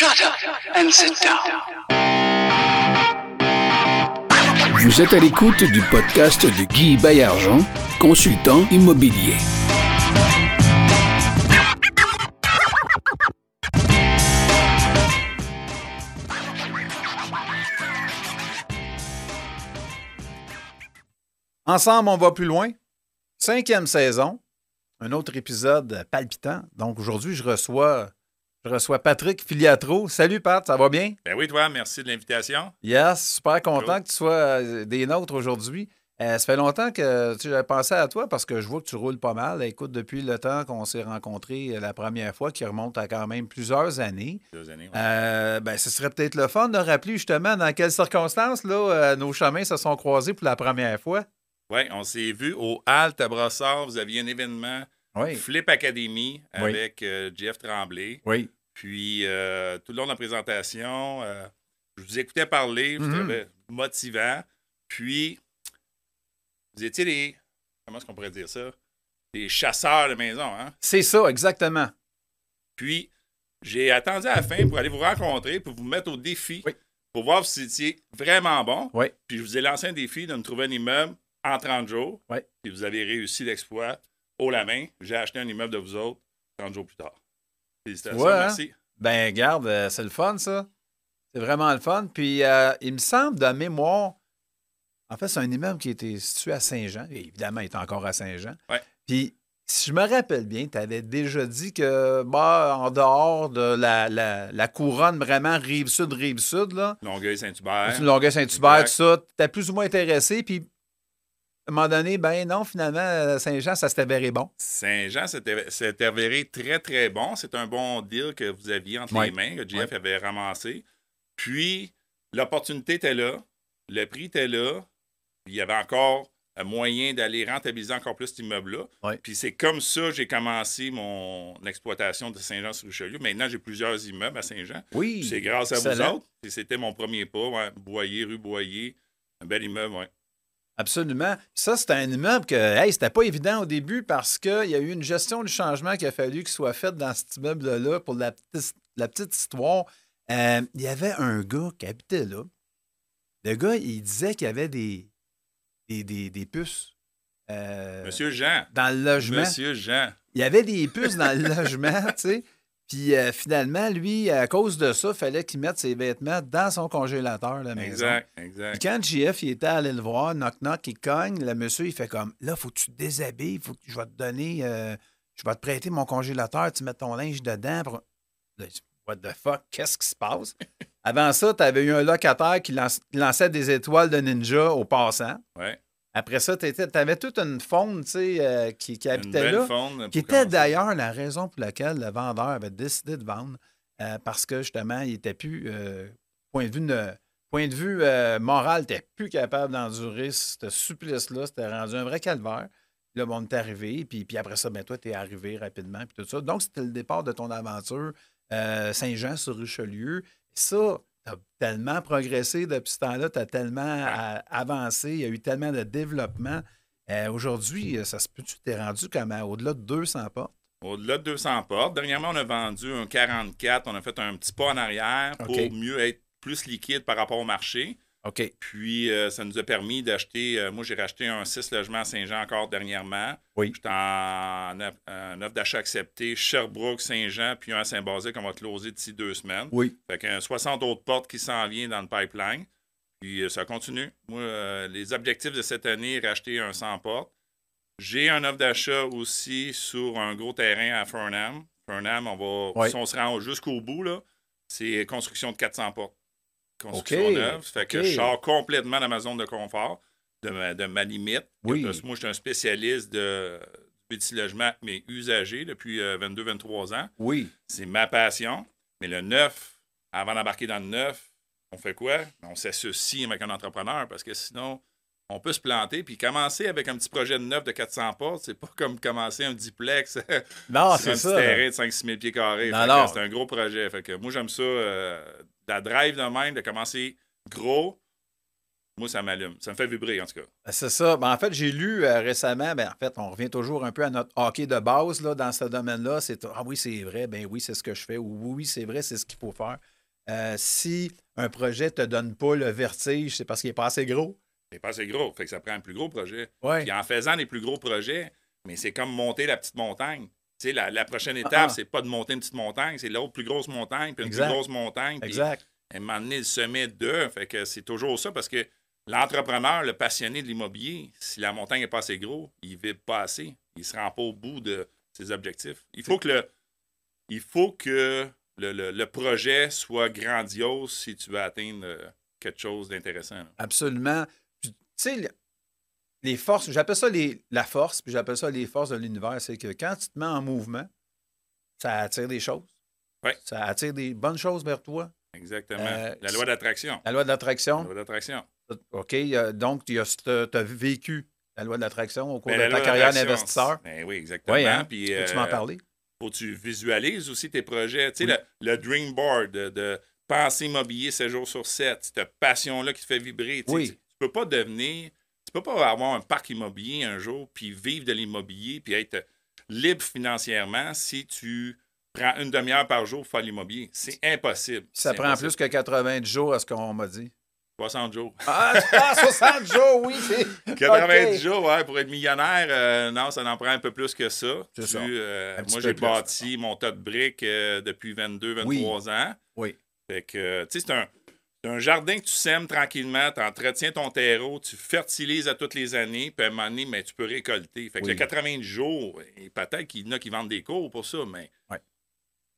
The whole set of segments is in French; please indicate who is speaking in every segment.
Speaker 1: Shut up and sit down.
Speaker 2: Vous êtes à l'écoute du podcast de Guy Bayargent, consultant immobilier.
Speaker 3: Ensemble, on va plus loin. Cinquième saison, un autre épisode palpitant. Donc aujourd'hui, je reçois, je reçois Patrick Filiatro. Salut Pat, ça va bien?
Speaker 4: Ben oui, toi, merci de l'invitation.
Speaker 3: Yes, super content que tu sois euh, des nôtres aujourd'hui. Euh, ça fait longtemps que tu as pensé à toi parce que je vois que tu roules pas mal. Écoute, depuis le temps qu'on s'est rencontrés euh, la première fois, qui remonte à quand même plusieurs années.
Speaker 4: Deux années, ouais.
Speaker 3: Euh, ben, ce serait peut-être le fun de rappeler justement dans quelles circonstances là, euh, nos chemins se sont croisés pour la première fois.
Speaker 4: Oui, on s'est vu au Halt à Brossard. Vous aviez un événement
Speaker 3: Oui.
Speaker 4: Flip Academy avec euh, Jeff Tremblay.
Speaker 3: Oui.
Speaker 4: Puis, euh, tout le long de la présentation, euh, je vous écoutais parler, je vous trouvais motivant. Puis, vous étiez les. Comment est-ce qu'on pourrait dire ça? Des chasseurs de maison, hein?
Speaker 3: C'est ça, exactement.
Speaker 4: Puis, j'ai attendu à la fin pour aller vous rencontrer, pour vous mettre au défi,
Speaker 3: Oui.
Speaker 4: pour voir si vous étiez vraiment bon.
Speaker 3: Oui.
Speaker 4: Puis, je vous ai lancé un défi de me trouver un immeuble en 30 jours.
Speaker 3: Oui.
Speaker 4: Puis, vous avez réussi l'exploit haut la main. J'ai acheté un immeuble de vous autres 30 jours plus tard. Félicitations,
Speaker 3: Ouais, hein?
Speaker 4: merci.
Speaker 3: Ben, garde, euh, c'est le fun, ça. C'est vraiment le fun. Puis, euh, il me semble, de mémoire, en fait, c'est un immeuble qui était situé à Saint-Jean. Et Évidemment, il est encore à Saint-Jean.
Speaker 4: Ouais.
Speaker 3: Puis, si je me rappelle bien, tu avais déjà dit que, bah, en dehors de la, la- la couronne vraiment rive-sud, rive-sud, là,
Speaker 4: Longueuil-Saint-Hubert.
Speaker 3: une longueur Saint-Hubert,
Speaker 4: Exact.
Speaker 3: tout ça, tu plus ou moins intéressé. Puis, un moment donné, ben non, finalement, euh, Saint-Jean, ça s'est avéré bon.
Speaker 4: Saint-Jean s'était s'est avéré très, très bon. C'est un bon deal que vous aviez entre
Speaker 3: Ouais.
Speaker 4: les mains, que JF avait ramassé. Puis, l'opportunité était là, le prix était là, il y avait encore un moyen d'aller rentabiliser encore plus cet immeuble-là.
Speaker 3: Ouais.
Speaker 4: Puis, c'est comme ça que j'ai commencé mon exploitation de Saint-Jean-sur-Richelieu. Maintenant, j'ai plusieurs immeubles à Saint-Jean.
Speaker 3: Oui.
Speaker 4: C'est grâce à vous autres. C'était mon premier pas, ouais. Boyer, rue Boyer. Un bel immeuble, oui.
Speaker 3: Absolument. Ça, c'était un immeuble que, hey, c'était pas évident au début parce qu'il y a eu une gestion du changement qui a fallu qu'il soit faite dans cet immeuble-là pour la petite, la petite histoire. Euh, il y avait un gars qui habitait là. Le gars, il disait qu'il y avait des, des, des- des puces. euh,
Speaker 4: Monsieur Jean.
Speaker 3: dans le logement.
Speaker 4: Monsieur Jean.
Speaker 3: Il y avait des puces dans le logement, tu sais. Puis euh, finalement, lui, à cause de ça, il fallait qu'il mette ses vêtements dans son congélateur, la maison.
Speaker 4: Exact,
Speaker 3: Puis
Speaker 4: exact.
Speaker 3: quand JF il était allé le voir, knock-knock, il cogne, le monsieur, il fait comme Là, faut que tu te déshabilles, faut que je vais te donner, euh, je vais te prêter mon congélateur, tu mets ton linge dedans. pour- Là, dis, What the fuck, qu'est-ce qui se passe? Avant ça, tu avais eu un locataire qui lançait des étoiles de ninja aux passants.
Speaker 4: Ouais.
Speaker 3: Après ça, tu avais toute une faune euh, qui, qui habitait là. Qui était d'ailleurs la raison pour laquelle le vendeur avait décidé de vendre, euh, parce que justement, il était plus, euh, point de vue, ne- point de vue moral, n'était plus capable d'endurer ce supplice-là. C'était rendu un vrai calvaire. Puis Là, bon, on est arrivé, puis, puis après ça, ben, toi, tu es arrivé rapidement, puis tout ça. Donc, c'était le départ de ton aventure euh, Saint-Jean sur Richelieu. Ça, tu as tellement progressé depuis ce temps-là, tu as tellement avancé, il y a eu tellement de développement. Euh, Aujourd'hui, euh, ça se peut, tu t'es rendu comme au-delà de 200 pas.
Speaker 4: Au-delà de 200 portes. Dernièrement, on a vendu un 44. On a fait un petit pas en arrière pour mieux être plus liquide par rapport au marché.
Speaker 3: OK.
Speaker 4: Puis, euh, ça nous a permis d'acheter. euh, moi, j'ai racheté un 6 logements à Saint-Jean encore dernièrement.
Speaker 3: Oui.
Speaker 4: J'étais en, offre d'achat accepté. Sherbrooke, Saint-Jean, puis un à Saint-Basile qu'on va closer d'ici deux semaines.
Speaker 3: Oui.
Speaker 4: Fait qu'un 60 autres portes qui s'en viennent dans le pipeline. Puis euh, ça continue. Moi, euh, les objectifs de cette année, racheter un 100 portes. J'ai un offre d'achat aussi sur un gros terrain à Fernham. Fernham, on va,
Speaker 3: Oui.
Speaker 4: si on se rend jusqu'au bout, là, c'est construction de 400 portes. Construction
Speaker 3: OK,
Speaker 4: neuve. Fait que je sors complètement dans ma zone de confort, de ma, de ma limite.
Speaker 3: Oui.
Speaker 4: Parce que moi, je suis un spécialiste de, petit logement, mais usagé depuis 22-23 ans.
Speaker 3: Oui.
Speaker 4: C'est ma passion. Mais le neuf, avant d'embarquer dans le neuf, on fait quoi? On s'associe avec un entrepreneur parce que sinon, on peut se planter. Puis commencer avec un petit projet de neuf de 400 portes, c'est pas comme commencer un duplex
Speaker 3: Non,
Speaker 4: sur
Speaker 3: c'est
Speaker 4: un
Speaker 3: ça.
Speaker 4: petit terrain de 5-6 000 pieds carrés. C'est un gros projet. Fait que moi, j'aime ça, euh, la drive de même, de commencer gros, moi, ça m'allume. Ça me fait vibrer, en tout cas.
Speaker 3: Ben, C'est ça. Ben, en fait, j'ai lu euh, récemment, ben, en fait, on revient toujours un peu à notre hockey de base là, dans ce domaine-là. C'est Ah oui, c'est vrai, ben oui, c'est ce que je fais, ou oui, c'est vrai, c'est ce qu'il faut faire. Euh, si un projet ne te donne pas le vertige, c'est parce qu'il n'est pas assez gros.
Speaker 4: C'est pas assez gros. Fait que ça prend un plus gros projet.
Speaker 3: Oui.
Speaker 4: Puis en faisant les plus gros projets, mais c'est comme monter la petite montagne. Sais, la, la prochaine étape,
Speaker 3: Ah, ah.
Speaker 4: c'est pas de monter une petite montagne, c'est l'autre plus grosse montagne, puis une
Speaker 3: Exact.
Speaker 4: plus grosse montagne. Puis
Speaker 3: Exact.
Speaker 4: à un moment donné, le sommet de. Fait que c'est toujours ça parce que l'entrepreneur, le passionné de l'immobilier, si la montagne n'est pas assez gros, il ne vibre pas assez. Il ne se rend pas au bout de ses objectifs. Il faut que le, il faut que le, le- le projet soit grandiose si tu veux atteindre euh, quelque chose d'intéressant.
Speaker 3: Absolument. Tu sais, les forces, j'appelle ça les, la force, puis j'appelle ça les forces de l'univers. C'est que quand tu te mets en mouvement, ça attire des choses.
Speaker 4: Ouais.
Speaker 3: Ça attire des bonnes choses vers toi.
Speaker 4: Exactement.
Speaker 3: Euh,
Speaker 4: la loi d'attraction.
Speaker 3: La loi de
Speaker 4: La
Speaker 3: l'attraction.
Speaker 4: loi d'attraction.
Speaker 3: OK. euh, donc, tu as, vécu la loi de l'attraction au cours
Speaker 4: Ben,
Speaker 3: de
Speaker 4: la
Speaker 3: ta carrière d'investisseur.
Speaker 4: Ben oui, exactement.
Speaker 3: Oui, hein?
Speaker 4: Puis,
Speaker 3: m'en
Speaker 4: euh,
Speaker 3: parler?
Speaker 4: faut que tu visualises aussi tes projets. Tu sais,
Speaker 3: Oui.
Speaker 4: le, le dream board de, de penser immobilier 7 jours sur 7, cette passion-là qui te fait vibrer. Tu sais,
Speaker 3: Oui.
Speaker 4: Tu, tu peux pas devenir, tu peux pas avoir un parc immobilier un jour, puis vivre de l'immobilier, puis être libre financièrement si tu prends une demi-heure par jour pour faire l'immobilier. C'est impossible.
Speaker 3: Ça prend
Speaker 4: impossible.
Speaker 3: plus que 90 jours à ce qu'on m'a dit.
Speaker 4: 60 jours.
Speaker 3: Ah, ah, 60 jours, oui. c'est-
Speaker 4: 90
Speaker 3: OK.
Speaker 4: jours, ouais, pour être millionnaire, euh, non, ça en prend un peu plus que ça. Tu,
Speaker 3: ça.
Speaker 4: euh, moi, j'ai
Speaker 3: plus.
Speaker 4: bâti mon tas de briques euh, depuis 22, 23 ans.
Speaker 3: Oui.
Speaker 4: Fait que, tu sais, c'est un, c'est un jardin que tu sèmes tranquillement, tu entretiens ton terreau, tu fertilises à toutes les années, puis à un moment donné, mais tu peux récolter. Fait que
Speaker 3: Oui.
Speaker 4: le 90 jours, et peut-être qu'il y en a qui vendent des cours pour ça, mais
Speaker 3: Ouais.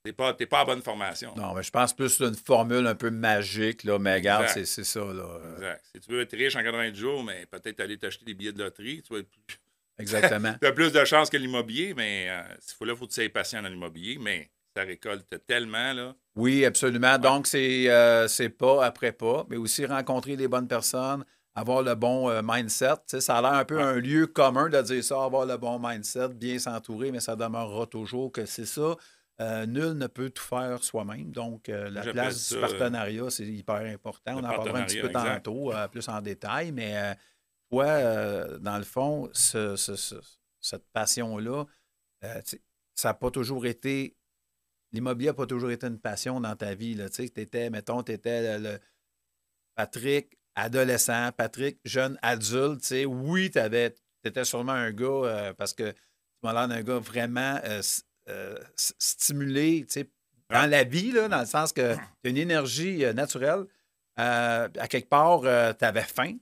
Speaker 4: t'es pas, t'es pas à bonne formation.
Speaker 3: Non, mais je pense plus à une formule un peu magique, là, mais regarde, c'est c'est ça. Là.
Speaker 4: Exact. Si tu veux être riche en 90 jours, mais peut-être aller t'acheter des billets de loterie, tu vas être plus-
Speaker 3: Exactement.
Speaker 4: Tu as plus de chances que l'immobilier, mais euh, il faut, là, faut que tu sois patient dans l'immobilier, mais ça récolte tellement, là.
Speaker 3: Oui, absolument. Donc, c'est euh, c'est pas après pas, mais aussi rencontrer les bonnes personnes, avoir le bon euh, mindset. Ça a l'air un peu un lieu commun de dire ça, avoir le bon mindset, bien s'entourer, mais ça demeurera toujours que c'est ça. Euh, nul ne peut tout faire soi-même. Donc, la place du partenariat, c'est hyper important. On en parlera un petit peu
Speaker 4: exact.
Speaker 3: tantôt, plus en détail, mais toi, dans le fond, ce- ce- ce- cette passion-là, ça n'a pas toujours été l'immobilier n'a pas toujours été une passion dans ta vie. Tu étais, mettons, tu étais le, le Patrick adolescent, Patrick jeune adulte. Oui, tu étais sûrement un gars, euh, parce que tu m'as l'air d'un gars vraiment euh, euh, stimulé dans la vie, là, dans le sens que tu as une énergie euh, naturelle. À quelque part, tu avais faim.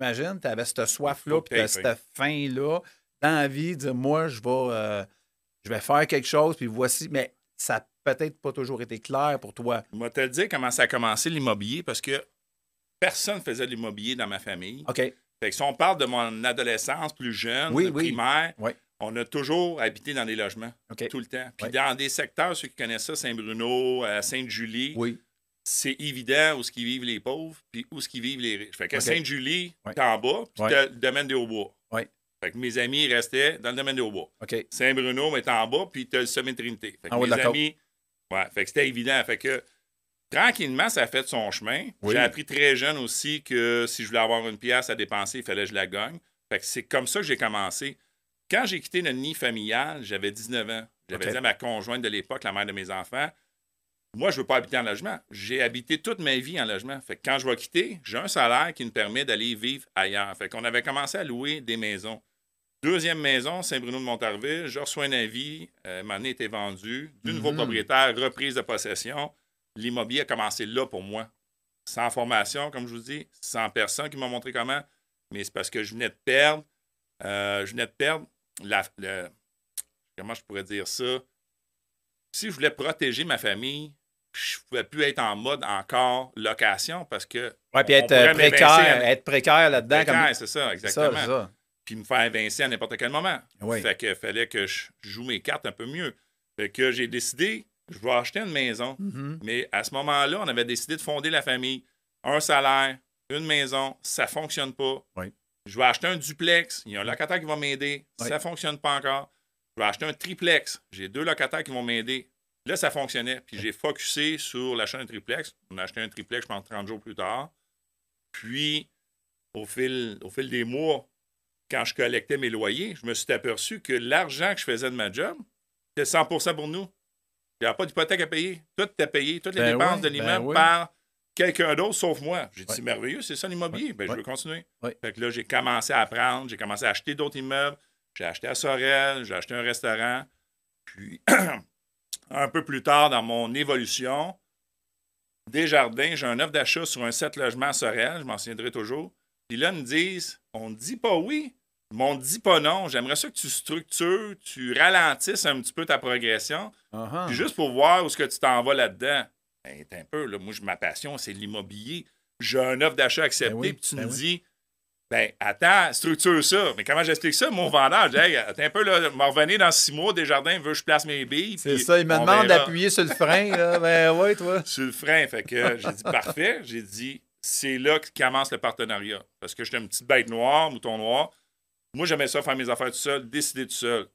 Speaker 3: Imagine, tu avais cette soif-là, puis
Speaker 4: t'aies
Speaker 3: cette faim-là dans la vie, dire moi, je vais, euh, je vais faire quelque chose, puis voici. Mais ça n'a peut-être pas toujours été clair pour toi.
Speaker 4: Je vais te le dire comment ça a commencé l'immobilier, parce que personne ne faisait de l'immobilier dans ma famille.
Speaker 3: OK.
Speaker 4: Fait que si on parle de mon adolescence plus jeune,
Speaker 3: Oui,
Speaker 4: de
Speaker 3: oui.
Speaker 4: primaire,
Speaker 3: Oui.
Speaker 4: on a toujours habité dans des logements, tout le temps. Puis dans des secteurs, ceux qui connaissent ça, Saint-Bruno, euh, Sainte-Julie,
Speaker 3: Oui.
Speaker 4: c'est évident où ce qui vivent les pauvres, puis où ce qui vivent les riches. Fait
Speaker 3: OK.
Speaker 4: Sainte-Julie, t'es en bas, puis t'as le domaine des Hauts-Bois. Fait que mes amis restaient dans le domaine des Hauts-Bois. Saint-Bruno, mais t'es en bas, puis t'as le sommet de Trinité. Fait que mes amis... Ouais, fait que c'était évident. Fait que tranquillement, ça a fait son chemin.
Speaker 3: Oui.
Speaker 4: J'ai appris très jeune aussi que si je voulais avoir une pièce à dépenser, il fallait que je la gagne. Fait que c'est comme ça que j'ai commencé. Quand j'ai quitté le nid familial, j'avais 19 ans. J'avais dit à ma conjointe de l'époque, la mère de mes enfants, moi, je ne veux pas habiter en logement. J'ai habité toute ma vie en logement. Fait que quand je vais quitter, j'ai un salaire qui me permet d'aller vivre ailleurs. Fait qu'on avait commencé à louer des maisons. Deuxième maison, Saint-Bruno de Montarville, je reçois un avis, euh, mon année était vendu, du nouveau
Speaker 3: Mhm.
Speaker 4: propriétaire, reprise de possession. L'immobilier a commencé là pour moi. Sans formation, comme je vous dis, sans personne qui m'a montré comment, mais c'est parce que je venais de perdre, euh, je venais de perdre la, le- comment je pourrais dire ça? Si je voulais protéger ma famille, je ne pouvais plus être en mode encore location parce que.
Speaker 3: Ouais, puis être, euh, précaire, être précaire là-dedans.
Speaker 4: Précaire,
Speaker 3: comme...
Speaker 4: c'est ça, exactement.
Speaker 3: ça.
Speaker 4: Puis me faire évincer à n'importe quel moment.
Speaker 3: Oui.
Speaker 4: Fait que fallait que je joue mes cartes un peu mieux. Fait que j'ai décidé, je vais acheter une maison.
Speaker 3: Mhm.
Speaker 4: Mais à ce moment-là, on avait décidé de fonder la famille. Un salaire, une maison, ça ne fonctionne pas.
Speaker 3: Oui.
Speaker 4: Je vais acheter un duplex. Il y a un locataire qui va m'aider.
Speaker 3: Oui.
Speaker 4: Ça ne fonctionne pas encore. Je vais acheter un triplex. J'ai deux locataires qui vont m'aider. Là, ça fonctionnait. Puis j'ai focusé sur l'achat d'un triplex. On a acheté un triplex, je pense, 30 jours plus tard. Puis, au fil, au fil des mois, quand je collectais mes loyers, je me suis aperçu que l'argent que je faisais de ma job, c'était 100% pour nous. Il n'y avait pas d'hypothèque à payer. Tout était payé, toutes les
Speaker 3: Ben
Speaker 4: dépenses
Speaker 3: oui,
Speaker 4: de
Speaker 3: ben
Speaker 4: l'immeuble
Speaker 3: oui.
Speaker 4: par quelqu'un d'autre sauf moi. J'ai dit,
Speaker 3: Ouais.
Speaker 4: c'est merveilleux, c'est ça l'immobilier. Ben, je veux continuer. Fait que là, j'ai commencé à apprendre, j'ai commencé à acheter d'autres immeubles. J'ai acheté à Sorel, j'ai acheté un restaurant. Puis, un peu plus tard dans mon évolution, Desjardins, j'ai un offre d'achat sur un 7 logements à Sorel, je m'en souviendrai toujours. Puis là, ils me disent, on ne dit pas oui, ne dit pas non. J'aimerais ça que tu structures, tu ralentisses un petit peu ta progression,
Speaker 3: Uh-huh.
Speaker 4: puis juste pour voir où est-ce que tu t'en vas là-dedans. Ben, t'es un peu, là, moi, ma passion, c'est l'immobilier. J'ai un offre d'achat accepté,
Speaker 3: Ben oui,
Speaker 4: puis tu
Speaker 3: ben
Speaker 4: me
Speaker 3: oui.
Speaker 4: dis, ben, attends, structure ça. Mais comment j'explique ça, mon vendeur? Je dis, hey, attends un peu, là, m'en revenir dans six mois, Desjardins veut que je place mes billes.
Speaker 3: C'est ça, il me demande d'appuyer sur le frein. Là. Ben ouais, toi.
Speaker 4: sur le frein. Fait que j'ai dit parfait. J'ai dit c'est là que commence le partenariat. Parce que j'étais une petite bête noire, mouton noir. Moi, j'aimais ça faire mes affaires tout seul, décider tout seul.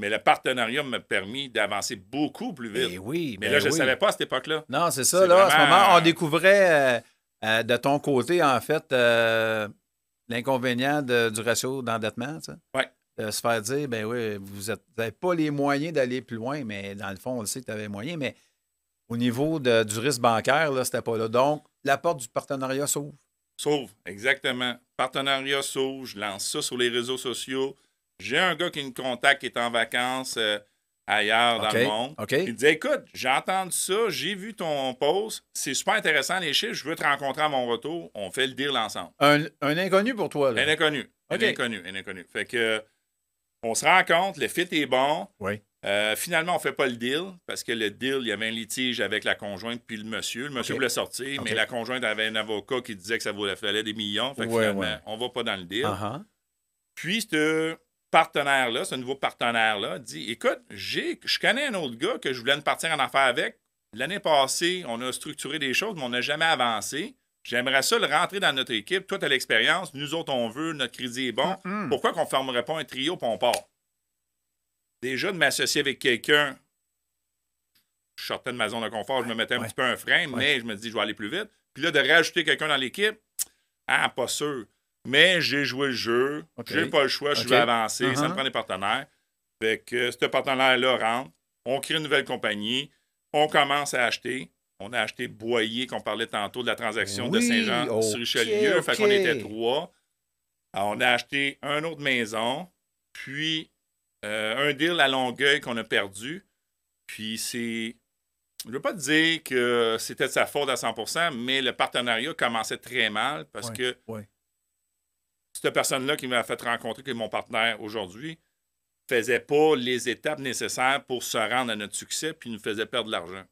Speaker 4: Mais le partenariat m'a permis d'avancer beaucoup plus vite.
Speaker 3: Ben oui,
Speaker 4: Mais
Speaker 3: ben
Speaker 4: là, je ne
Speaker 3: oui.
Speaker 4: savais pas à cette époque-là.
Speaker 3: Non, c'est ça. Là, à ce moment, on découvrait euh, euh, de ton côté, en fait, euh, l'inconvénient du ratio d'endettement.
Speaker 4: Ouais.
Speaker 3: De se faire dire, ben oui, vous n'avez pas les moyens d'aller plus loin, mais dans le fond, on le sait que tu avais les moyens, mais au niveau de- du risque bancaire, là, c'était pas là. Donc, la porte du partenariat s'ouvre.
Speaker 4: Sauve, exactement. Partenariat sauve, je lance ça sur les réseaux sociaux. J'ai un gars qui me contacte qui est en vacances euh, ailleurs dans le monde. Il me dit Écoute, j'ai entendu ça, j'ai vu ton post, c'est super intéressant les chiffres, je veux te rencontrer à mon retour, on fait le deal ensemble.
Speaker 3: Un, un inconnu pour toi. Là?
Speaker 4: Un inconnu. Un inconnu, un inconnu. Fait que on se rencontre, le fit est bon.
Speaker 3: Oui.
Speaker 4: Euh, finalement, on ne fait pas le deal parce que le deal, il y avait un litige avec la conjointe puis le monsieur. Le monsieur voulait sortir, mais la conjointe avait un avocat qui disait que ça valait fallait des millions. Fait que
Speaker 3: Ouais,
Speaker 4: finalement,
Speaker 3: ouais.
Speaker 4: on ne va pas dans le deal.
Speaker 3: Uh-huh.
Speaker 4: Puis, ce partenaire-là, ce nouveau partenaire-là, dit Écoute, j'ai, je connais un autre gars que je voulais me partir en affaires avec. L'année passée, on a structuré des choses, mais on n'a jamais avancé. J'aimerais ça le rentrer dans notre équipe. Toi, tu as l'expérience. Nous autres, on veut. Notre crédit est bon.
Speaker 3: Mm-mm.
Speaker 4: Pourquoi qu'on ne formerait pas un trio et on part? Déjà, de m'associer avec quelqu'un, je sortais de ma zone de confort, je me mettais un
Speaker 3: Ouais.
Speaker 4: petit peu un frein, mais je me dis, je vais aller plus vite. Puis là, de rajouter quelqu'un dans l'équipe, ah, pas sûr. Mais j'ai joué le jeu,
Speaker 3: OK.
Speaker 4: j'ai pas le choix, je vais avancer, ça
Speaker 3: Uh-huh.
Speaker 4: me prend des partenaires. Fait que ce partenaire-là rentre, on crée une nouvelle compagnie, on commence à acheter. On a acheté Boyer, qu'on parlait tantôt de la transaction de Saint-Jean
Speaker 3: OK,
Speaker 4: sur Richelieu. Fait qu'on était trois. Alors, on a acheté une autre maison, puis euh, un deal à Longueuil qu'on a perdu. Puis c'est. Je ne veux pas te dire que c'était de sa faute à 100% mais le partenariat commençait très mal parce
Speaker 3: Ouais,
Speaker 4: que
Speaker 3: ouais.
Speaker 4: cette personne-là qui m'a fait rencontrer, qui est mon partenaire aujourd'hui, faisait pas les étapes nécessaires pour se rendre à notre succès, puis nous faisait perdre de l'argent.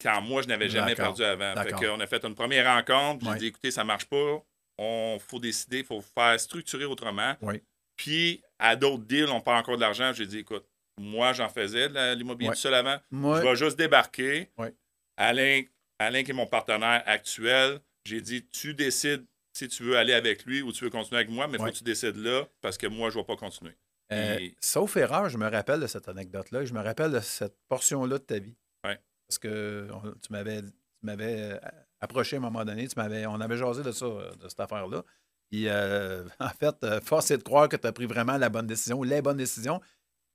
Speaker 4: Quand moi, je n'avais jamais perdu avant. Fait qu'on a fait une première rencontre,
Speaker 3: Ouais.
Speaker 4: j'ai dit, écoutez, ça marche pas. On faut décider, il faut faire structurer autrement.
Speaker 3: Oui.
Speaker 4: Puis, à d'autres deals, on part encore de l'argent. J'ai dit, écoute, moi, j'en faisais de l'immobilier
Speaker 3: Ouais.
Speaker 4: tout seul avant.
Speaker 3: Moi,
Speaker 4: Je vais juste débarquer.
Speaker 3: Ouais.
Speaker 4: Alain, Alain, qui est mon partenaire actuel, j'ai dit tu décides si tu veux aller avec lui ou tu veux continuer avec moi, mais il faut
Speaker 3: Ouais.
Speaker 4: que tu décides là parce que moi, je ne vais pas continuer.
Speaker 3: euh,
Speaker 4: Et-
Speaker 3: sauf erreur, je me rappelle de cette anecdote-là. Je me rappelle de cette portion-là de ta vie.
Speaker 4: Ouais.
Speaker 3: Parce que on- tu m'avais tu m'avais euh, approché à un moment donné, tu m'avais, on avait jasé de ça, euh, de cette affaire-là. Puis, euh, en fait, euh, force est de croire que tu as pris vraiment la bonne décision, les bonnes décisions,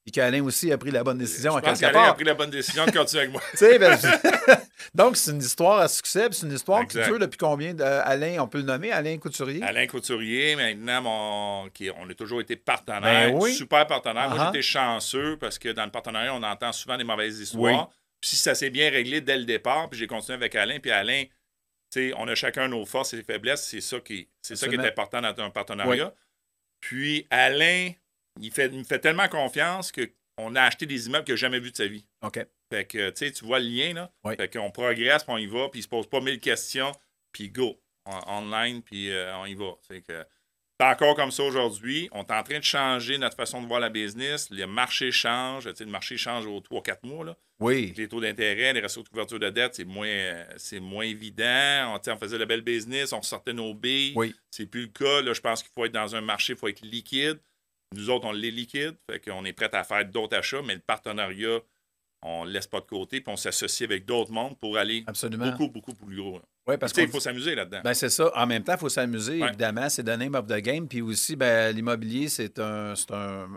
Speaker 3: puis qu'Alain aussi a pris la bonne décision
Speaker 4: je
Speaker 3: en
Speaker 4: pense
Speaker 3: quelque
Speaker 4: qu'Alain a
Speaker 3: part.
Speaker 4: pris la bonne décision de continuer avec moi.
Speaker 3: Ben, Donc, c'est une histoire à succès, c'est une histoire
Speaker 4: Exact.
Speaker 3: qui dure depuis combien? de- Alain, on peut le nommer, Alain Couturier?
Speaker 4: Alain Couturier, maintenant, mon, qui, on a toujours été partenaire,
Speaker 3: Ben oui.
Speaker 4: super partenaire. Moi,
Speaker 3: Uh-huh.
Speaker 4: j'étais chanceux parce que dans le partenariat, on entend souvent des mauvaises histoires. Puis ça s'est bien réglé dès le départ, puis j'ai continué avec Alain. Puis Alain, on a chacun nos forces et nos faiblesses. C'est ça qui, c'est ça qui est important dans un partenariat. Puis Alain, il, fait, il me fait tellement confiance qu'on a acheté des immeubles qu'il n'a jamais vus de sa vie.
Speaker 3: OK.
Speaker 4: Fait que, tu sais, tu vois le lien, là.
Speaker 3: Oui.
Speaker 4: Fait qu'on progresse, puis on y va, puis il se pose pas mille questions, puis go, en- online, puis euh, on y va. Que c'est encore comme ça aujourd'hui. On est en train de changer notre façon de voir la business. Le marché change. Tu sais, le marché change aux 3-4 mois, là.
Speaker 3: Oui.
Speaker 4: Avec les taux d'intérêt, les ratios de couverture de dette, c'est moins, euh, c'est moins évident. On, tu sais, on faisait le bel business, on sortait nos billes.
Speaker 3: Oui.
Speaker 4: C'est plus le cas. Là, je pense qu'il faut être dans un marché, il faut être liquide. Nous autres, on l'est liquide. Fait qu'on est prêt à faire d'autres achats, mais le partenariat, on ne laisse pas de côté, puis on s'associe avec d'autres mondes pour aller
Speaker 3: Absolument.
Speaker 4: beaucoup, beaucoup plus gros.
Speaker 3: Oui, parce
Speaker 4: faut s'amuser là-dedans.
Speaker 3: Ben, c'est ça. En même temps, il faut s'amuser,
Speaker 4: Ouais.
Speaker 3: évidemment. C'est the name of the game. Puis aussi, ben, l'immobilier, c'est un, c'est un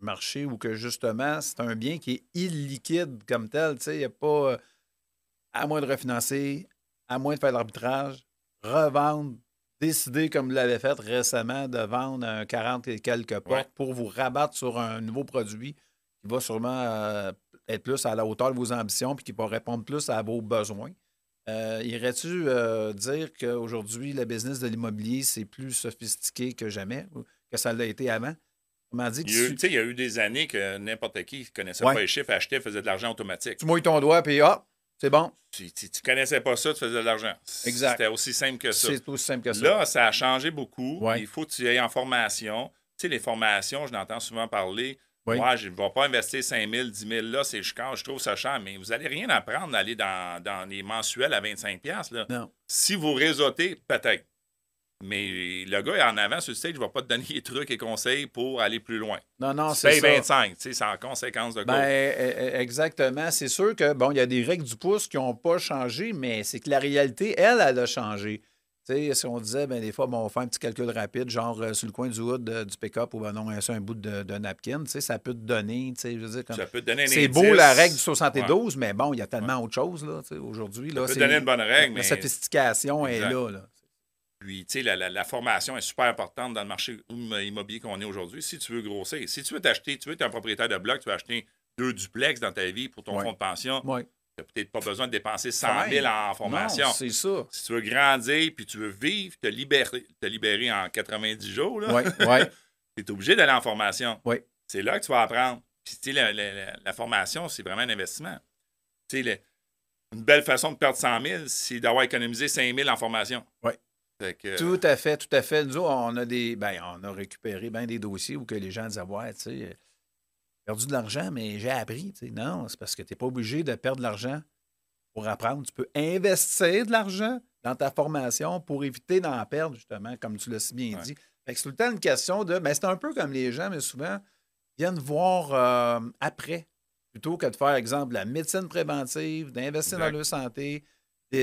Speaker 3: marché où que justement, c'est un bien qui est illiquide comme tel. Tu sais, il n'y a pas. euh, À moins de refinancer, à moins de faire de l'arbitrage, revendre, décider, comme vous l'avez fait récemment, de vendre un 40 et quelques portes
Speaker 4: Ouais.
Speaker 3: pour vous rabattre sur un nouveau produit qui va sûrement euh, être plus à la hauteur de vos ambitions puis qui va répondre plus à vos besoins. Euh, Irais-tu euh, dire qu'aujourd'hui, le business de l'immobilier, c'est plus sophistiqué que jamais, que ça l'a été avant? Comment dit que
Speaker 4: Il y, a eu,
Speaker 3: tu,
Speaker 4: il y a eu des années que n'importe qui ne connaissait
Speaker 3: Ouais.
Speaker 4: pas les chiffres, achetait, faisait de l'argent automatique.
Speaker 3: tu mouilles ton doigt, puis ah, c'est bon.
Speaker 4: Tu ne connaissais pas ça, tu faisais de l'argent.
Speaker 3: Exact.
Speaker 4: C'était aussi simple que ça.
Speaker 3: C'est aussi simple que ça.
Speaker 4: Là, ça a changé beaucoup.
Speaker 3: Ouais.
Speaker 4: Il faut que tu ailles en formation. Tu sais, les formations, je l'entends souvent parler.
Speaker 3: Oui.
Speaker 4: Moi, je ne vais pas investir 5 000, 10 000 là, c'est je, je trouve ça cher, mais vous n'allez rien apprendre d'aller dans, dans les mensuels à 25 pièces là.
Speaker 3: Non.
Speaker 4: Si vous réseautez, peut-être. Mais le gars en avant sur le stage ne va pas te donner les trucs et conseils pour aller plus loin.
Speaker 3: Non, non, c'est ça.
Speaker 4: 25, tu sais, c'est en conséquence de
Speaker 3: Ben,
Speaker 4: quoi.
Speaker 3: euh, euh, exactement. C'est sûr que, bon, il y a des règles du pouce qui n'ont pas changé, mais c'est que la réalité, elle, elle a changé. Sais, si on disait, ben, des fois, bon, on faire un petit calcul rapide, genre euh, sur le coin du hood euh, du pick-up ou ben non, un, un bout de, de napkin, ça peut te donner, je veux dire, comme...
Speaker 4: ça peut te donner
Speaker 3: C'est beau la règle du 72, mais bon, il y a tellement autre chose, là, aujourd'hui.
Speaker 4: Ça
Speaker 3: là,
Speaker 4: peut donner une bonne règle,
Speaker 3: La
Speaker 4: mais
Speaker 3: sophistication
Speaker 4: Exact.
Speaker 3: est là, là.
Speaker 4: Puis, tu sais, la, la- la formation est super importante dans le marché im- immobilier qu'on est aujourd'hui. Si tu veux grossir, si tu veux t'acheter, tu veux être un propriétaire de bloc, tu veux acheter deux duplex dans ta vie pour ton
Speaker 3: Ouais.
Speaker 4: fonds de pension,
Speaker 3: Oui.
Speaker 4: Tu n'as peut-être pas besoin de dépenser 100 000 en formation.
Speaker 3: Non, c'est ça.
Speaker 4: si tu veux grandir puis tu veux vivre, te libérer, te libérer en 90 jours,
Speaker 3: Oui, oui.
Speaker 4: tu es obligé d'aller en formation.
Speaker 3: Oui.
Speaker 4: C'est là que tu vas apprendre. Puis, tu sais, la, la- la- formation, c'est vraiment un investissement. Tu sais, le- une belle façon de perdre 100 000, c'est d'avoir économisé 5 000 en formation.
Speaker 3: Oui.
Speaker 4: Que,
Speaker 3: Tout à fait, tout à fait. Nous, on a des. Ben, on a récupéré bien des dossiers où que les gens disaient Ouais, tu sais, perdu de l'argent, mais j'ai appris. Non, c'est parce que tu n'es pas obligé de perdre de l'argent pour apprendre. Tu peux investir de l'argent dans ta formation pour éviter d'en perdre, justement, comme tu l'as si bien
Speaker 4: Ouais.
Speaker 3: dit. Fait que c'est tout le temps une question de. Ben, c'est un peu comme les gens, mais souvent, viennent voir euh, après, plutôt que de faire, exemple, la médecine préventive, d'investir dans leur santé,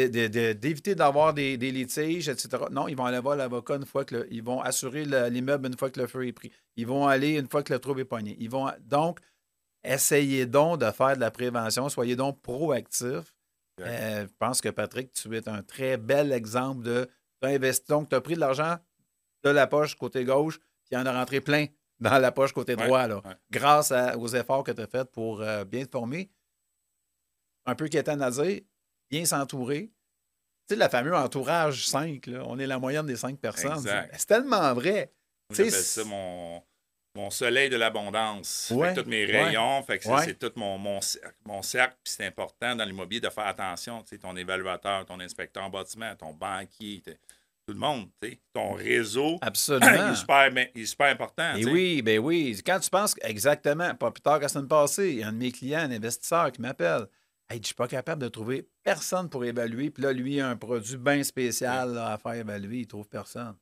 Speaker 3: d'éviter d'avoir des, des litiges, etc. Non, ils vont aller voir l'avocat une fois que le- ils vont assurer le- l'immeuble une fois que le feu est pris. Ils vont aller une fois que le trouble est pogné. Ils vont donc essayez donc de faire de la prévention, soyez donc proactifs.
Speaker 4: Exact.
Speaker 3: Euh, je pense que Patrick, tu es un très bel exemple de tu as investi, donc tu as pris de l'argent de la poche côté gauche, puis il en a rentré plein dans la poche côté
Speaker 4: Ouais,
Speaker 3: droit, là,
Speaker 4: ouais.
Speaker 3: grâce à- aux efforts que tu as faits pour euh, bien te former. Un peu quétaine à dire, bien s'entourer. Tu sais, le fameux entourage 5, là, on est la moyenne des 5 personnes. C'est tellement vrai.
Speaker 4: J'appelle ça mon, mon soleil de l'abondance.
Speaker 3: Ouais,
Speaker 4: tous mes
Speaker 3: ouais,
Speaker 4: rayons, fait que c'est-
Speaker 3: ouais.
Speaker 4: c'est tout mon, mon cercle. Mon cercle, puis c'est important dans l'immobilier de faire attention. Tu sais, ton évaluateur, ton inspecteur en bâtiment, ton banquier, tout le monde, tu sais, ton réseau, il
Speaker 3: Absolument.
Speaker 4: est super, ben, il est super important.
Speaker 3: Et
Speaker 4: sais.
Speaker 3: oui, ben oui. Quand tu penses exactement, pas plus tard que la semaine passée, il y a un de mes clients, un investisseur, qui m'appelle. Hey, je suis pas capable de trouver personne pour évaluer. Puis là, lui, il a un produit bien spécial là, à faire évaluer. Il trouve personne.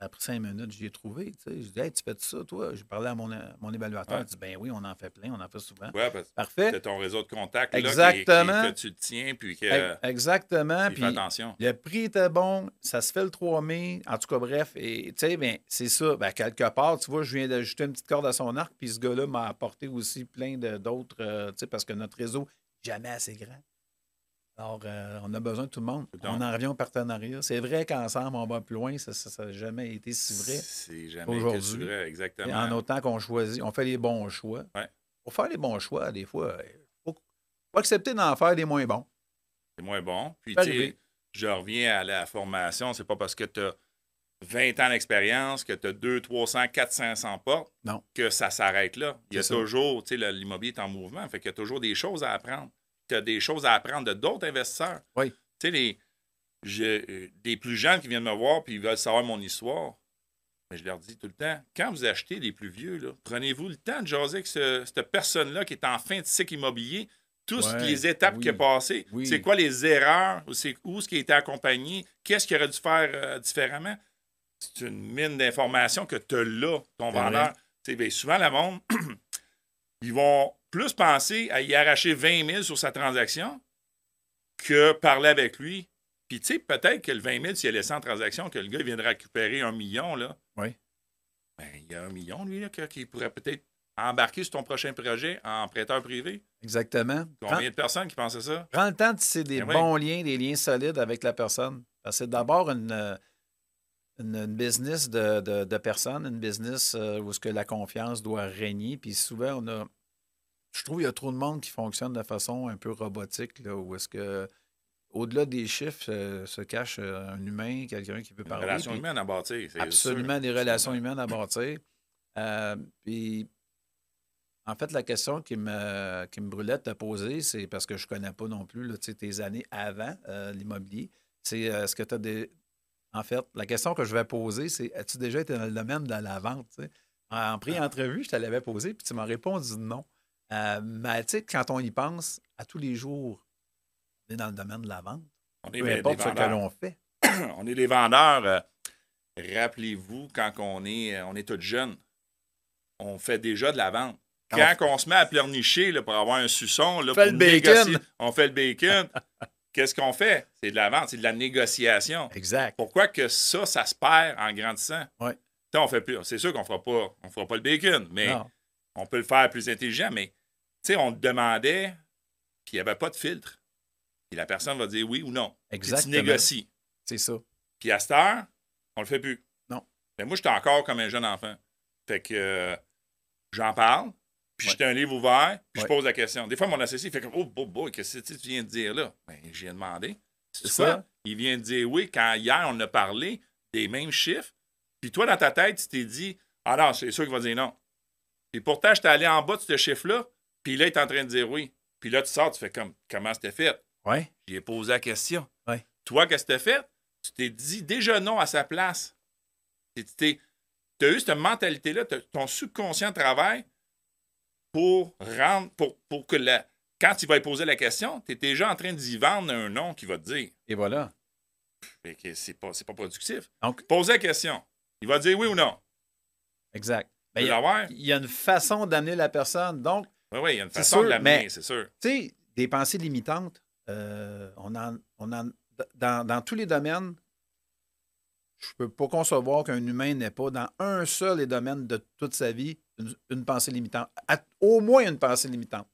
Speaker 3: Après cinq minutes, j'y ai trouvé. tu sais. Je dis, hey, tu fais ça, toi? J'ai parlé à mon, mon évaluateur.
Speaker 4: Ouais.
Speaker 3: Il dit, ben oui, on en fait plein, on en fait souvent.
Speaker 4: Ouais, parce
Speaker 3: Parfait.
Speaker 4: c'est ton réseau de contacts là, qui-
Speaker 3: Exactement.
Speaker 4: qui- que tu le tiens, puis que
Speaker 3: Ex- Exactement.
Speaker 4: tu
Speaker 3: Puis
Speaker 4: attention.
Speaker 3: le prix était bon, ça se fait le 3 mai. En tout cas, bref, et tu sais, ben, c'est ça. Ben, quelque part, tu vois, je viens d'ajouter une petite corde à son arc, puis ce gars-là m'a apporté aussi plein d'autres, euh, tu sais, parce que notre réseau jamais assez grand. Alors, euh, on a besoin de tout le monde. On en revient au partenariat. C'est vrai qu'ensemble, on va plus loin. Ça n'a jamais été si vrai.
Speaker 4: C'est jamais
Speaker 3: aujourd'hui.
Speaker 4: que c'est vrai, exactement.
Speaker 3: Et en autant qu'on choisit, on fait les bons choix.
Speaker 4: Ouais.
Speaker 3: Pour faire les bons choix, des fois, il faut, faut accepter d'en faire des moins bons.
Speaker 4: C'est moins bon. Puis,
Speaker 3: Ça
Speaker 4: tu je reviens à la formation. C'est pas parce que tu as 20 ans d'expérience, que tu as 2, 300, 400, 500 portes,
Speaker 3: Non.
Speaker 4: que ça s'arrête là. Il y a
Speaker 3: ça.
Speaker 4: toujours, tu sais, l'immobilier est en mouvement, fait qu'il y a toujours des choses à apprendre. Tu as des choses à apprendre de d'autres investisseurs.
Speaker 3: Oui.
Speaker 4: Tu sais, les, je- euh, des plus jeunes qui viennent me voir puis ils veulent savoir mon histoire. Mais je leur dis tout le temps, quand vous achetez les plus vieux, là, prenez-vous le temps de jaser avec ce- cette personne-là qui est en fin de cycle immobilier, toutes
Speaker 3: Ouais,
Speaker 4: les étapes
Speaker 3: oui,
Speaker 4: qu'il a passées,
Speaker 3: oui.
Speaker 4: c'est quoi les erreurs, ou c'est où ce qui a été accompagné, qu'est-ce qu'il aurait dû faire euh, différemment? C'est une mine d'informations que tu as là, ton vendeur. Tu sais, ben, souvent, le monde, ils vont plus penser à y arracher 20 000 sur sa transaction que parler avec lui. Puis, tu sais, peut-être que le 20 000, s'il a laissé en transaction, que le gars il vient de récupérer un million, là.
Speaker 3: Oui.
Speaker 4: Ben, il y a un million, lui, là, qui pourrait peut-être embarquer sur ton prochain projet en prêteur privé.
Speaker 3: Exactement. Prends,
Speaker 4: Combien de personnes qui pensent à ça?
Speaker 3: prends le temps de tisser des
Speaker 4: Ben oui.
Speaker 3: bons liens, des liens solides avec la personne. Parce que c'est d'abord une, une, une business de, de, de personnes, une business euh, où ce que la confiance doit régner. Puis souvent, on a. Je trouve qu'il y a trop de monde qui fonctionne de façon un peu robotique, là, où est-ce que. Au-delà des chiffres euh, se cache euh, un humain, quelqu'un qui
Speaker 4: Une
Speaker 3: parler.
Speaker 4: relation
Speaker 3: puis-
Speaker 4: humaine à bâtir. c'est
Speaker 3: Absolument,
Speaker 4: sûr.
Speaker 3: des relations humaines à bâtir. Euh, puis, en fait, la question qui me, qui me brûlait de te poser, c'est parce que je ne connais pas non plus là, tes années avant euh, l'immobilier. C'est est-ce que tu as des. En fait, la question que je vais poser, c'est as-tu déjà été dans le domaine de la vente? En, en pré-entrevue, je te l'avais posé, puis tu m'as répondu non. Euh, mais tu sais, quand on y pense, à tous les jours, on est dans le domaine de la vente.
Speaker 4: On est
Speaker 3: Peu
Speaker 4: des
Speaker 3: importe ce que
Speaker 4: vendeurs.
Speaker 3: l'on fait.
Speaker 4: on est des vendeurs. euh, Rappelez-vous, quand on est, euh, on est tous jeunes, on fait déjà de la vente.
Speaker 3: Ah,
Speaker 4: Quand on se met à pleurnicher là, pour avoir un suçon, là,
Speaker 3: Fait
Speaker 4: pour
Speaker 3: le bacon.
Speaker 4: négocier, on fait le bacon. Qu'est-ce qu'on fait? C'est de la vente, c'est de la négociation.
Speaker 3: Exact.
Speaker 4: Pourquoi que ça, ça se perd en grandissant? On fait plus. C'est sûr qu'on fera pas, on fera pas le bacon, mais
Speaker 3: Non.
Speaker 4: on peut le faire plus intelligent. Mais sais, on te demandait, puis il n'y avait pas de filtre. Puis la personne va dire oui ou non. Puis tu
Speaker 3: Exactement.
Speaker 4: négocies.
Speaker 3: C'est ça.
Speaker 4: Puis à cette heure, on le fait plus.
Speaker 3: Non.
Speaker 4: Mais moi, j'étais encore comme un jeune enfant. Fait que euh, j'en parle, puis
Speaker 3: Ouais.
Speaker 4: j'étais un livre ouvert, puis je pose la question. Des fois, mon associé fait comme Oh, boy, boy, qu'est-ce que tu viens de dire là? Ben, je viens de demander. C'est
Speaker 3: ça.
Speaker 4: ça. Il vient de dire oui quand hier, on a parlé des mêmes chiffres. Puis toi, dans ta tête, tu t'es dit Ah non, c'est sûr qu'il va dire non. Puis pourtant, j'étais allé en bas de ce chiffre-là, puis là, il est en train de dire oui. Puis là, tu sors, tu fais comme Comment c'était fait?
Speaker 3: Ouais.
Speaker 4: J'y ai posé la question.
Speaker 3: Ouais.
Speaker 4: Toi, qu'est-ce que tu as fait? Tu t'es dit déjà non à sa place. Tu as eu cette mentalité-là, t'as- ton subconscient travaille pour rendre, pour, pour que la, quand il va lui poser la question, tu es déjà en train d'y vendre un nom qu'il va te dire.
Speaker 3: Et voilà.
Speaker 4: C'est pas, productif.
Speaker 3: Donc,
Speaker 4: Pose la question. Il va dire oui ou non.
Speaker 3: exact. Ben, il, y a, il y a une façon d'amener la personne. Donc,
Speaker 4: Oui, oui, il y a une façon
Speaker 3: sûr,
Speaker 4: de l'amener, c'est sûr.
Speaker 3: tu sais, des pensées limitantes, euh, on en, on en- dans, dans tous les domaines, je peux pas concevoir qu'un humain n'ait pas dans un seul des domaines de toute sa vie une, une pensée limitante. À- au moins une pensée limitante.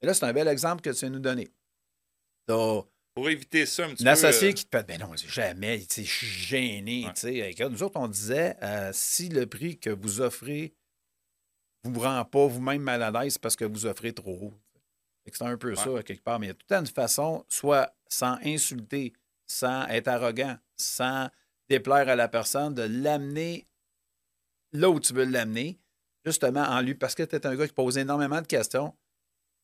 Speaker 3: Et là, c'est un bel exemple que tu viens de nous donner. T'as
Speaker 4: Pour éviter ça un petit peu.
Speaker 3: qui te fait Ben non, jamais, je suis gêné.
Speaker 4: Ouais.
Speaker 3: Nous autres, on disait euh, si le prix que vous offrez vous vous rend pas vous-même mal à l'aise parce que vous offrez trop haut. C'est un peu ça, quelque part. Mais il y a tout une façon, soit sans insulter, sans être arrogant, sans déplaire à la personne, de l'amener là où tu veux l'amener, justement en lui, parce que tu es un gars qui pose énormément de questions.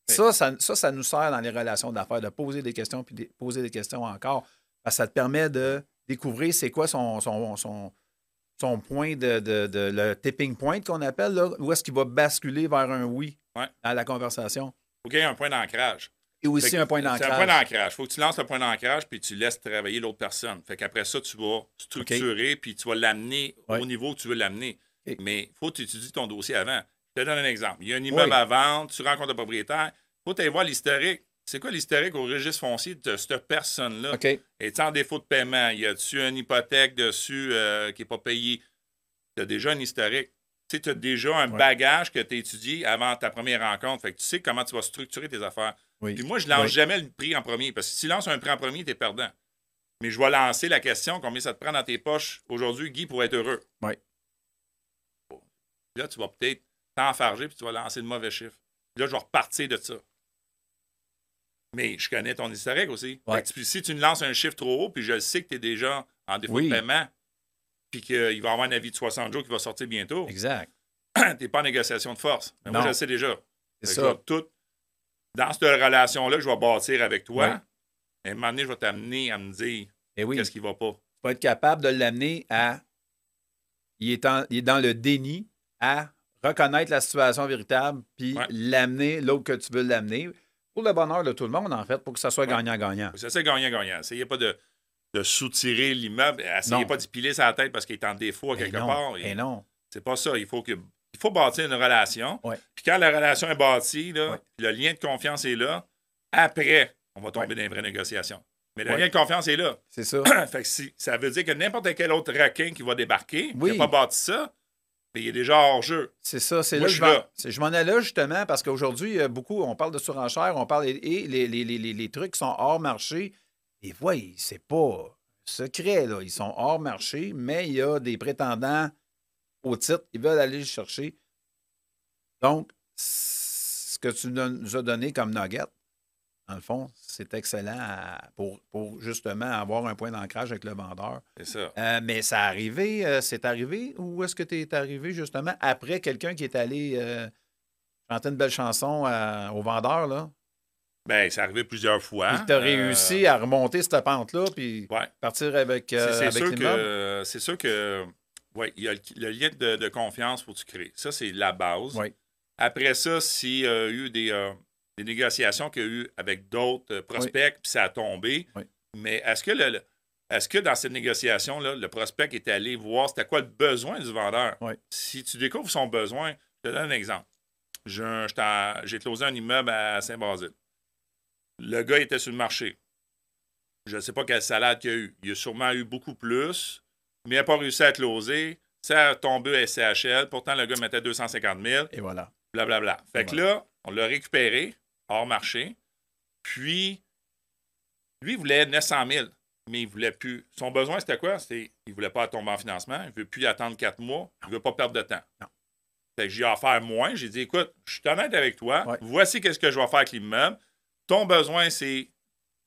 Speaker 4: Oui.
Speaker 3: Ça, ça, ça, ça nous sert dans les relations d'affaires, de poser des questions, puis de poser des questions encore. Parce que ça te permet de découvrir c'est quoi son, son, son, son point de, de- de- le tipping point qu'on appelle, là, où est-ce qu'il va basculer vers un oui
Speaker 4: Ouais.
Speaker 3: dans la conversation?
Speaker 4: faut qu'il y ait un point d'ancrage.
Speaker 3: Et aussi
Speaker 4: que
Speaker 3: un point
Speaker 4: C'est un point
Speaker 3: d'ancrage.
Speaker 4: d'ancrage. faut que tu lances le point d'ancrage puis tu laisses travailler l'autre personne. Fait qu'après ça, tu vas structurer puis tu vas l'amener
Speaker 3: Ouais.
Speaker 4: au niveau que tu veux l'amener. Mais il faut que tu étudies ton dossier avant. Je te donne un exemple. Il y a un immeuble
Speaker 3: Oui.
Speaker 4: à vendre, tu rencontres le propriétaire. Il faut aller voir l'historique. C'est quoi l'historique au registre foncier de cette personne-là?
Speaker 3: OK.
Speaker 4: Est-il en défaut de paiement? Y a-tu une hypothèque dessus euh, qui n'est pas payée? Tu as déjà un historique. Tu as déjà un
Speaker 3: Ouais.
Speaker 4: bagage que tu as étudié avant ta première rencontre. Fait que tu sais comment tu vas structurer tes affaires.
Speaker 3: Oui.
Speaker 4: Puis moi, je lance
Speaker 3: Oui.
Speaker 4: jamais le prix en premier. Parce que si tu lances un prix en premier, tu es perdant. Mais je vais lancer la question combien ça te prend dans tes poches aujourd'hui, Guy, pour être heureux?
Speaker 3: Oui.
Speaker 4: Là, tu vas peut-être t'enfarger puis tu vas lancer le mauvais chiffre. Là, je vais repartir de ça. Mais je connais ton historique aussi.
Speaker 3: Ouais.
Speaker 4: Fait que tu- si tu me lances un chiffre trop haut, puis je sais que tu es déjà en défaut
Speaker 3: Oui.
Speaker 4: de paiement, puis qu'il va y avoir un avis de 60 jours qui va sortir bientôt,
Speaker 3: Exact.
Speaker 4: tu n'es pas en négociation de force. Mais moi, je le sais déjà.
Speaker 3: C'est ça.
Speaker 4: tout, dans cette relation-là que je vais bâtir avec toi,
Speaker 3: Ouais.
Speaker 4: à un moment donné, je vais t'amener à me dire
Speaker 3: Et oui.
Speaker 4: qu'est-ce qui va pas.
Speaker 3: tu vas être capable de l'amener à. Il est, en- il est dans le déni à reconnaître la situation véritable, puis
Speaker 4: Ouais.
Speaker 3: l'amener là où que tu veux l'amener. Pour le bonheur de tout le monde, en fait, pour que ça soit
Speaker 4: Ouais.
Speaker 3: gagnant-gagnant.
Speaker 4: Ça, c'est gagnant-gagnant. Essayez pas de, de soutirer l'immeuble. Essayez
Speaker 3: Non.
Speaker 4: pas d'y piler sa tête parce qu'il est en défaut à
Speaker 3: Eh
Speaker 4: quelque
Speaker 3: non,
Speaker 4: part.
Speaker 3: eh non.
Speaker 4: C'est pas ça. Il faut que il faut bâtir une relation.
Speaker 3: Ouais.
Speaker 4: Puis quand la relation est bâtie, là,
Speaker 3: Ouais.
Speaker 4: le lien de confiance est là, après, on va tomber
Speaker 3: Ouais.
Speaker 4: dans les vraies négociations. Mais le lien de confiance est là.
Speaker 3: C'est ça.
Speaker 4: fait que si, ça veut dire que n'importe quel autre requin qui va débarquer,
Speaker 3: Oui.
Speaker 4: qui n'a pas bâti ça, mais il est déjà hors jeu.
Speaker 3: C'est ça, c'est là que
Speaker 4: je là.
Speaker 3: Je m'en allais là justement parce qu'aujourd'hui, a beaucoup, on parle de surenchère, on parle et les, les, les, les, les trucs sont hors marché. Et voyez, c'est pas secret, là. Ils sont hors marché, mais il y a des prétendants au titre, ils veulent aller le chercher. Donc, ce que tu nous as donné comme nugget, dans le fond, c'est excellent à- pour, pour justement avoir un point d'ancrage avec le vendeur.
Speaker 4: C'est ça.
Speaker 3: Euh, mais ça arrivé, euh, c'est arrivé, ou est-ce que tu es arrivé justement après quelqu'un qui est allé euh, chanter une belle chanson au vendeur, là?
Speaker 4: Ben, c'est arrivé plusieurs fois.
Speaker 3: Puis tu as réussi à remonter cette pente-là, puis
Speaker 4: Ouais.
Speaker 3: partir avec,
Speaker 4: C'est- sûr que c'est sûr que ouais, il y a le, le lien de, de confiance que tu crées. Ça, c'est la base.
Speaker 3: Oui.
Speaker 4: Après ça, s'il y a eu des, des négociations qu'il y a eu avec d'autres euh, prospects, puis ça a tombé.
Speaker 3: Oui.
Speaker 4: Mais est-ce que le, est-ce que dans cette négociation-là, le prospect est allé voir c'était quoi le besoin du vendeur?
Speaker 3: Oui.
Speaker 4: Si tu découvres son besoin, je te donne un exemple. J'ai closé un immeuble à Saint-Basile. Le gars était sur le marché. Je ne sais pas quelle salade qu'il y a eu. Il y a sûrement eu beaucoup plus, mais il n'a pas réussi à closer. Ça a tombé à SCHL. Pourtant, le gars mettait 250 000,
Speaker 3: Et voilà.
Speaker 4: blablabla. Fait que là, on l'a récupéré hors marché. Puis, lui, il voulait 900 000, mais il voulait plus. Son besoin, c'était quoi? C'était, il ne voulait pas tomber en financement. Il ne veut plus attendre quatre mois. Il ne veut pas perdre de temps.
Speaker 3: Non.
Speaker 4: Fait que j'ai offert moins. J'ai dit, écoute, je suis honnête avec toi.
Speaker 3: Ouais.
Speaker 4: Voici qu'est-ce que je vais faire avec l'immeuble. Ton besoin, c'est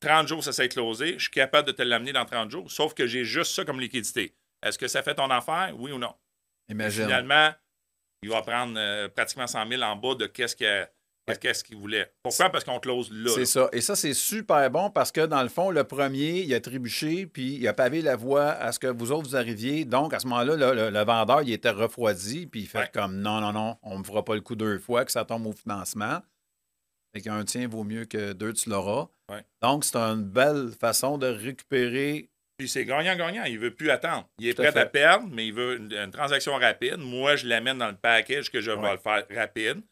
Speaker 4: 30 jours, ça s'est closé. Je suis capable de te l'amener dans 30 jours, sauf que j'ai juste ça comme liquidité. Est-ce que ça fait ton affaire? Oui ou non?
Speaker 3: Imagine.
Speaker 4: Finalement, il va prendre euh, pratiquement 100 000 en bas de qu'est-ce que- qu'est-ce qu'il voulait. Pourquoi? Parce qu'on close là.
Speaker 3: C'est ça. Et ça, c'est super bon parce que, dans le fond, le premier, il a trébuché, puis il a pavé la voie à ce que vous autres, vous arriviez. Donc, à ce moment-là, le, le- le vendeur, il était refroidi, puis il fait
Speaker 4: Ouais.
Speaker 3: comme non, non, non, on ne me fera pas le coup deux fois, que ça tombe au financement. Fait qu'un tien vaut mieux que deux, tu l'auras.
Speaker 4: Ouais.
Speaker 3: Donc, c'est une belle façon de récupérer.
Speaker 4: Puis c'est gagnant-gagnant. Il ne veut plus attendre. Il est
Speaker 3: Tout
Speaker 4: prêt à, perdre, mais il veut une, une transaction rapide. Moi, je l'amène dans le package que je vais le faire rapide.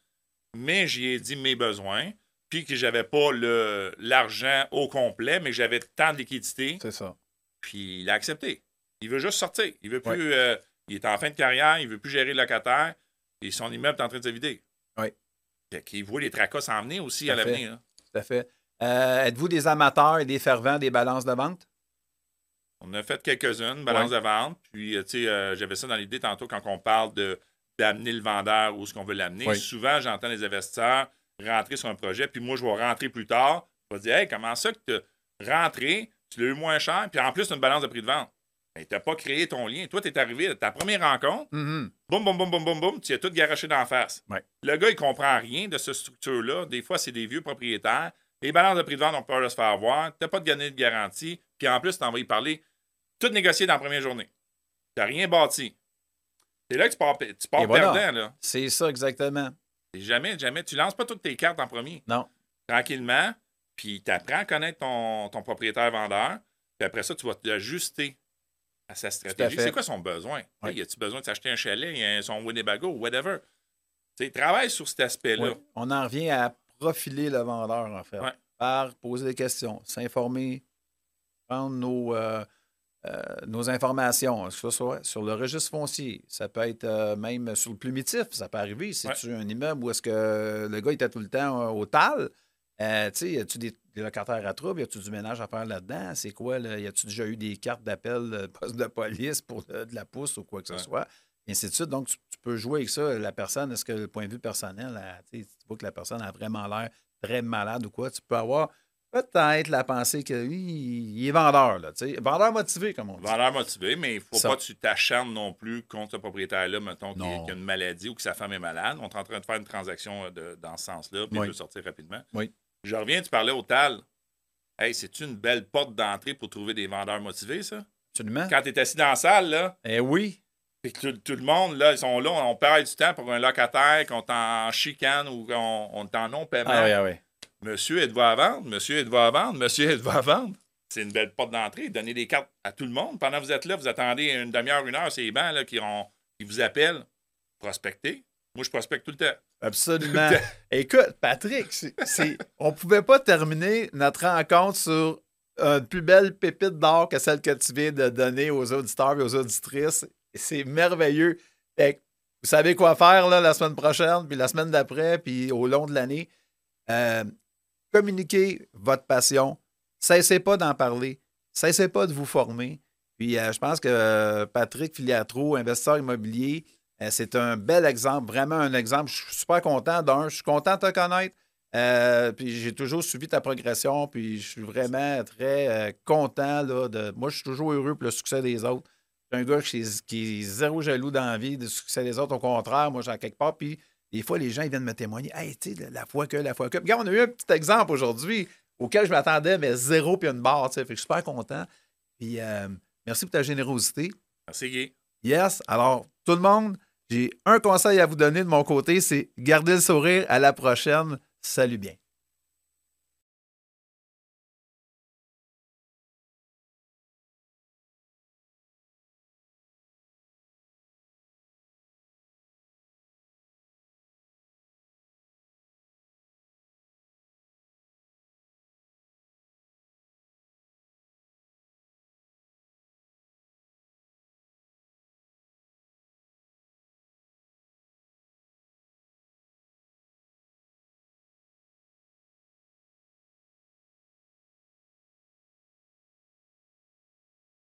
Speaker 4: Mais j'y ai dit mes besoins. Puis que j'avais pas le- l'argent au complet, mais que j'avais tant de liquidité.
Speaker 3: C'est ça.
Speaker 4: Puis il a accepté. Il veut juste sortir. Il veut plus. euh, il est en fin de carrière, il veut plus gérer le locataire. Et son immeuble est en train de se vider.
Speaker 3: Oui.
Speaker 4: Fait qu'il voit les tracas s'en venir aussi à l'avenir. hein.
Speaker 3: Tout à fait. Euh, Êtes-vous des amateurs et des fervents des balances de vente?
Speaker 4: On a fait quelques-unes, balance de vente. Puis, euh, tu sais, euh, j'avais ça dans l'idée tantôt quand on parle de d'amener le vendeur où est-ce qu'on veut l'amener.
Speaker 3: Oui.
Speaker 4: Souvent, j'entends les investisseurs rentrer sur un projet, puis moi, je vais rentrer plus tard. Je vais dire, hey, comment ça que tu as rentré, tu l'as eu moins cher, puis en plus, tu as une balance de prix de vente. Tu n'as pas créé ton lien. Toi, tu es arrivé à ta première rencontre,
Speaker 3: Mhm.
Speaker 4: boum, boum, boum, boum, boum, boum, tu as tout garoché d'en face. Le gars, il comprend rien de cette structure-là. Des fois, c'est des vieux propriétaires. Les balances de prix de vente ont peur de se faire avoir. Tu n'as pas de gagné de garantie. Puis en plus, tu vas y parler. Tout négocié dans la première journée. Tu n'as rien bâti. C'est là que tu pars, tu pars
Speaker 3: Et voilà.
Speaker 4: perdant. Là.
Speaker 3: C'est ça, exactement.
Speaker 4: Et jamais, jamais. Tu lances pas toutes tes cartes en premier.
Speaker 3: Non.
Speaker 4: Tranquillement. Puis tu apprends à connaître ton, ton propriétaire-vendeur. Puis après ça, tu vas t'ajuster à sa stratégie. C'est quoi son besoin?
Speaker 3: Ouais.
Speaker 4: Hey, as-tu besoin de s'acheter un chalet, y son Winnebago, whatever? Tu sais, travaille sur cet aspect-là.
Speaker 3: Oui. On en revient à profiler le vendeur, en fait.
Speaker 4: Ouais.
Speaker 3: Par poser des questions, s'informer, prendre nos, euh, nos informations, que ce soit sur le registre foncier. Ça peut être euh, même sur le plumitif, ça peut arriver. C'est-tu un immeuble où est-ce que le gars était tout le temps euh, au tal? Euh, tu sais, y a-tu des, des locataires à trouble? Y a-tu du ménage à faire là-dedans? C'est quoi? Là? Y a-tu déjà eu des cartes d'appel de poste de police pour euh, de la pousse ou quoi que ce
Speaker 4: Ouais.
Speaker 3: soit? Et ainsi de suite. Donc, tu, tu peux jouer avec ça. La personne, est-ce que le point de vue personnel, tu tu vois que la personne a vraiment l'air très malade ou quoi? Tu peux avoir peut-être la pensée que lui, il est vendeur, là, tu sais. Vendeur motivé, comme on dit.
Speaker 4: Vendeur motivé, mais il ne faut
Speaker 3: Ça.
Speaker 4: pas que tu t'acharnes non plus contre ce propriétaire-là, mettons, qui, a une maladie ou que sa femme est malade. On est en train de faire une transaction euh, de- dans ce sens-là, puis
Speaker 3: Oui.
Speaker 4: il veut sortir rapidement.
Speaker 3: Oui.
Speaker 4: Je reviens, tu parlais au TAL. Hey, c'est une belle porte d'entrée pour trouver des vendeurs motivés, ça?
Speaker 3: Absolument.
Speaker 4: Quand tu es assis dans la salle, là,
Speaker 3: Eh oui.
Speaker 4: puis que tout, tout le monde, là, ils sont là, on perd du temps pour un locataire, qu'on est en chicane ou qu'on on est en non-paiement.
Speaker 3: Ah oui, ah oui.
Speaker 4: Monsieur, êtes-vous à vendre? Monsieur, êtes-vous à vendre? Monsieur, êtes-vous à vendre? C'est une belle porte d'entrée. Donnez des cartes à tout le monde. Pendant que vous êtes là, vous attendez une demi-heure, une heure, c'est les bancs là, qui, ont- qui vous appellent. Prospecter. Moi, je prospecte tout le temps.
Speaker 3: Absolument. Écoute, Patrick, c'est, c'est- on ne pouvait pas terminer notre rencontre sur une plus belle pépite d'or que celle que tu viens de donner aux auditeurs et aux auditrices. C'est merveilleux. Fait que vous savez quoi faire là, la semaine prochaine, puis la semaine d'après, puis au long de l'année. Euh, communiquez votre passion. Cessez pas d'en parler. Cessez pas de vous former. Puis euh, je pense que euh, Patrick Filiatro, investisseur immobilier, euh, c'est un bel exemple, vraiment un exemple. Je suis super content d'un. Je suis content de te connaître. Puis j'ai toujours suivi ta progression. Puis je suis vraiment très content. Moi, je suis toujours heureux pour le succès des autres. Je suis un gars qui est, zéro jaloux d'envie du succès des autres. Au contraire, moi, j'ai quelque part. Puis des fois, les gens ils viennent me témoigner. Hey, tu sais, la fois que, la fois que. Puis, regarde, on a eu un petit exemple aujourd'hui auquel je m'attendais, mais zéro puis une barre. tu sais. Fait que je suis super content. Puis euh, merci pour ta générosité.
Speaker 4: Merci, Guy.
Speaker 3: Yes. Alors, tout le monde, j'ai un conseil à vous donner de mon côté, c'est garder le sourire. À la prochaine. Salut bien.